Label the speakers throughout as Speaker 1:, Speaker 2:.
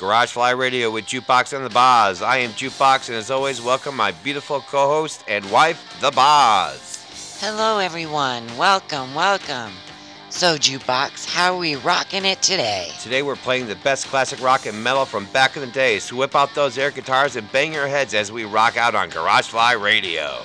Speaker 1: Garage Fly Radio with Jukebox and the Boz. I am Jukebox, and as always, welcome my beautiful co host and wife, the Boz.
Speaker 2: Hello, everyone. Welcome, welcome. So, Jukebox, how are we rocking it today?
Speaker 1: Today, we're playing the best classic rock and metal from back in the day. So, whip out those air guitars and bang your heads as we rock out on Garage Fly Radio.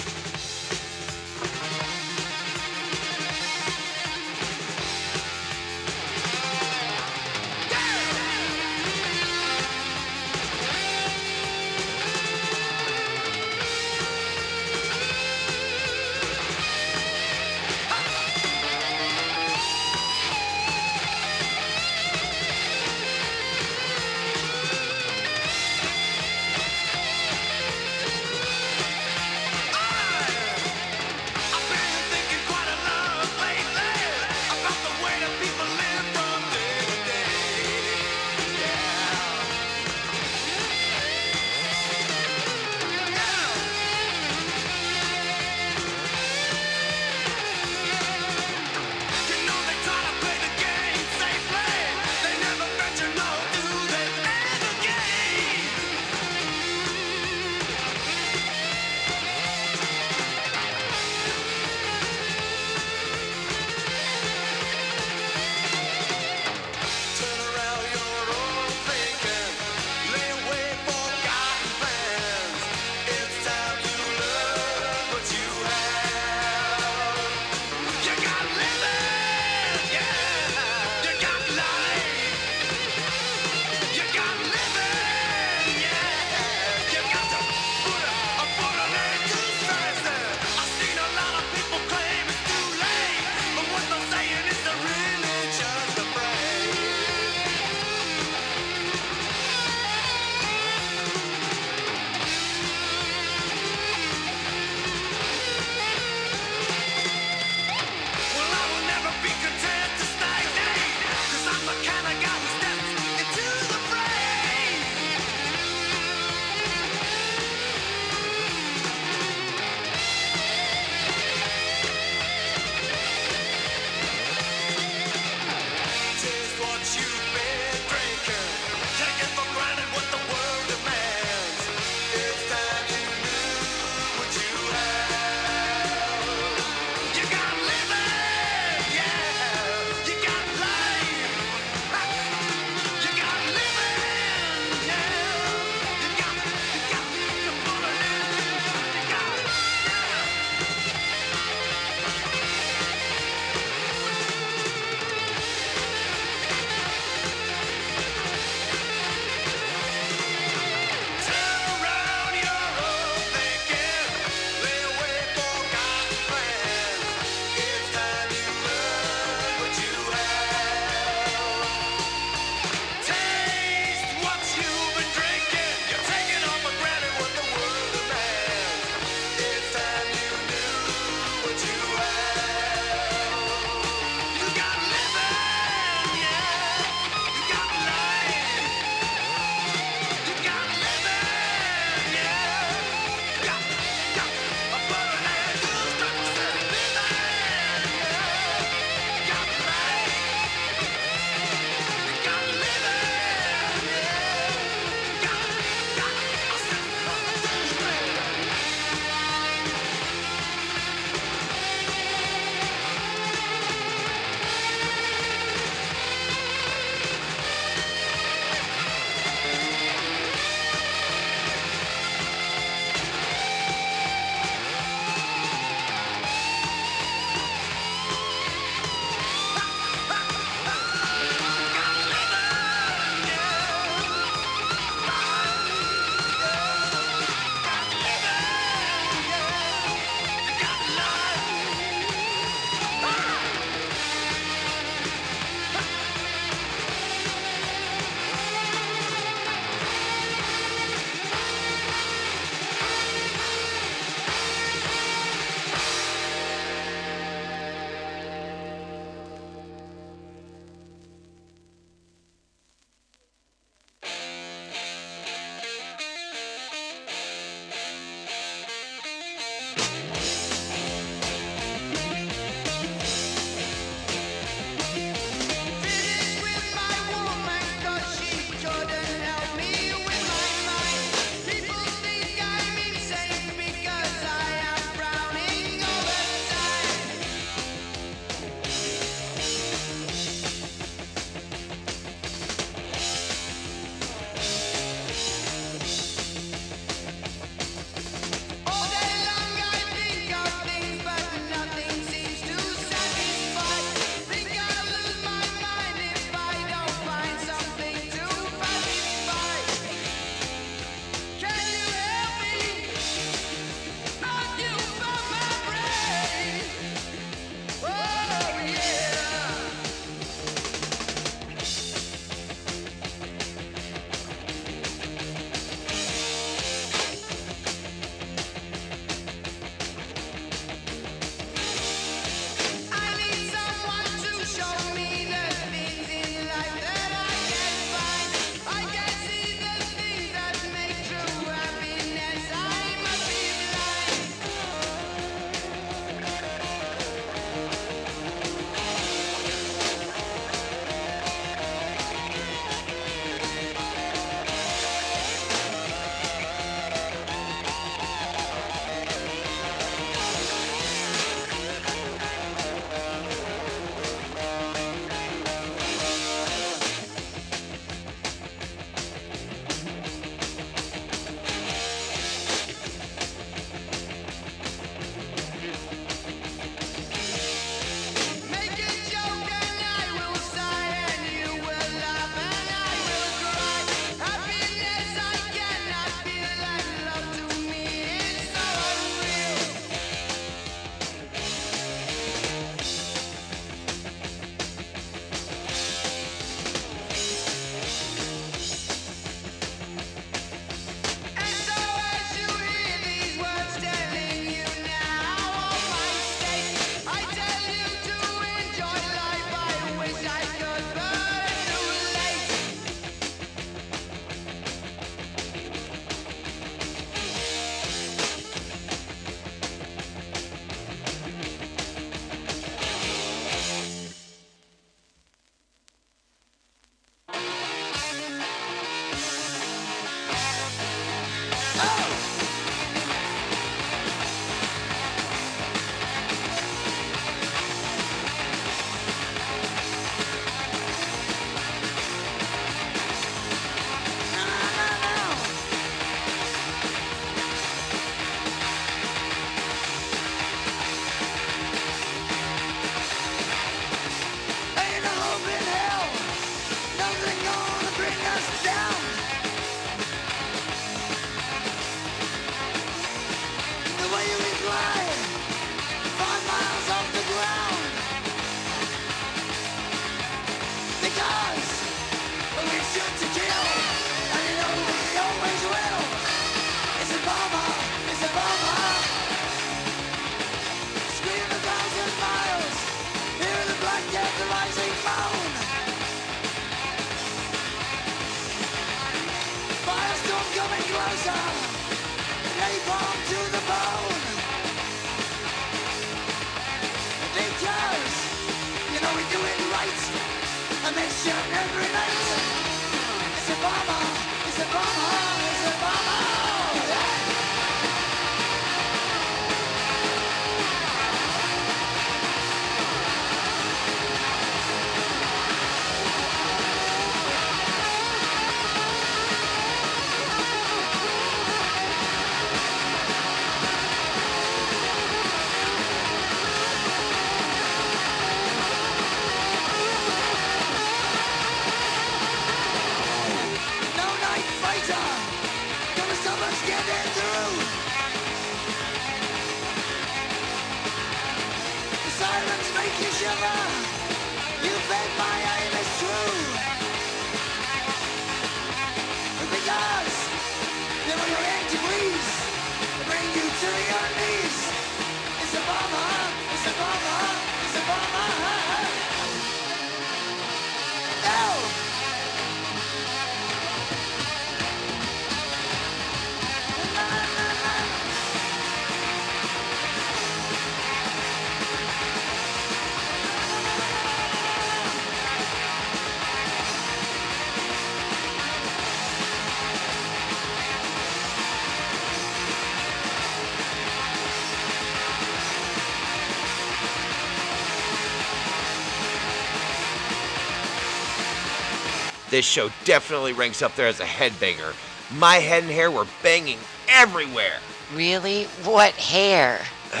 Speaker 3: This show definitely ranks up there as a headbanger. My head and hair were banging everywhere.
Speaker 2: Really? What hair?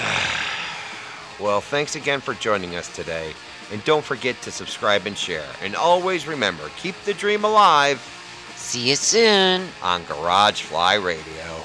Speaker 3: Well, thanks again for joining us today. And don't forget to subscribe and share. And always remember keep the dream alive
Speaker 2: See you soon.
Speaker 3: on Garage Fly Radio.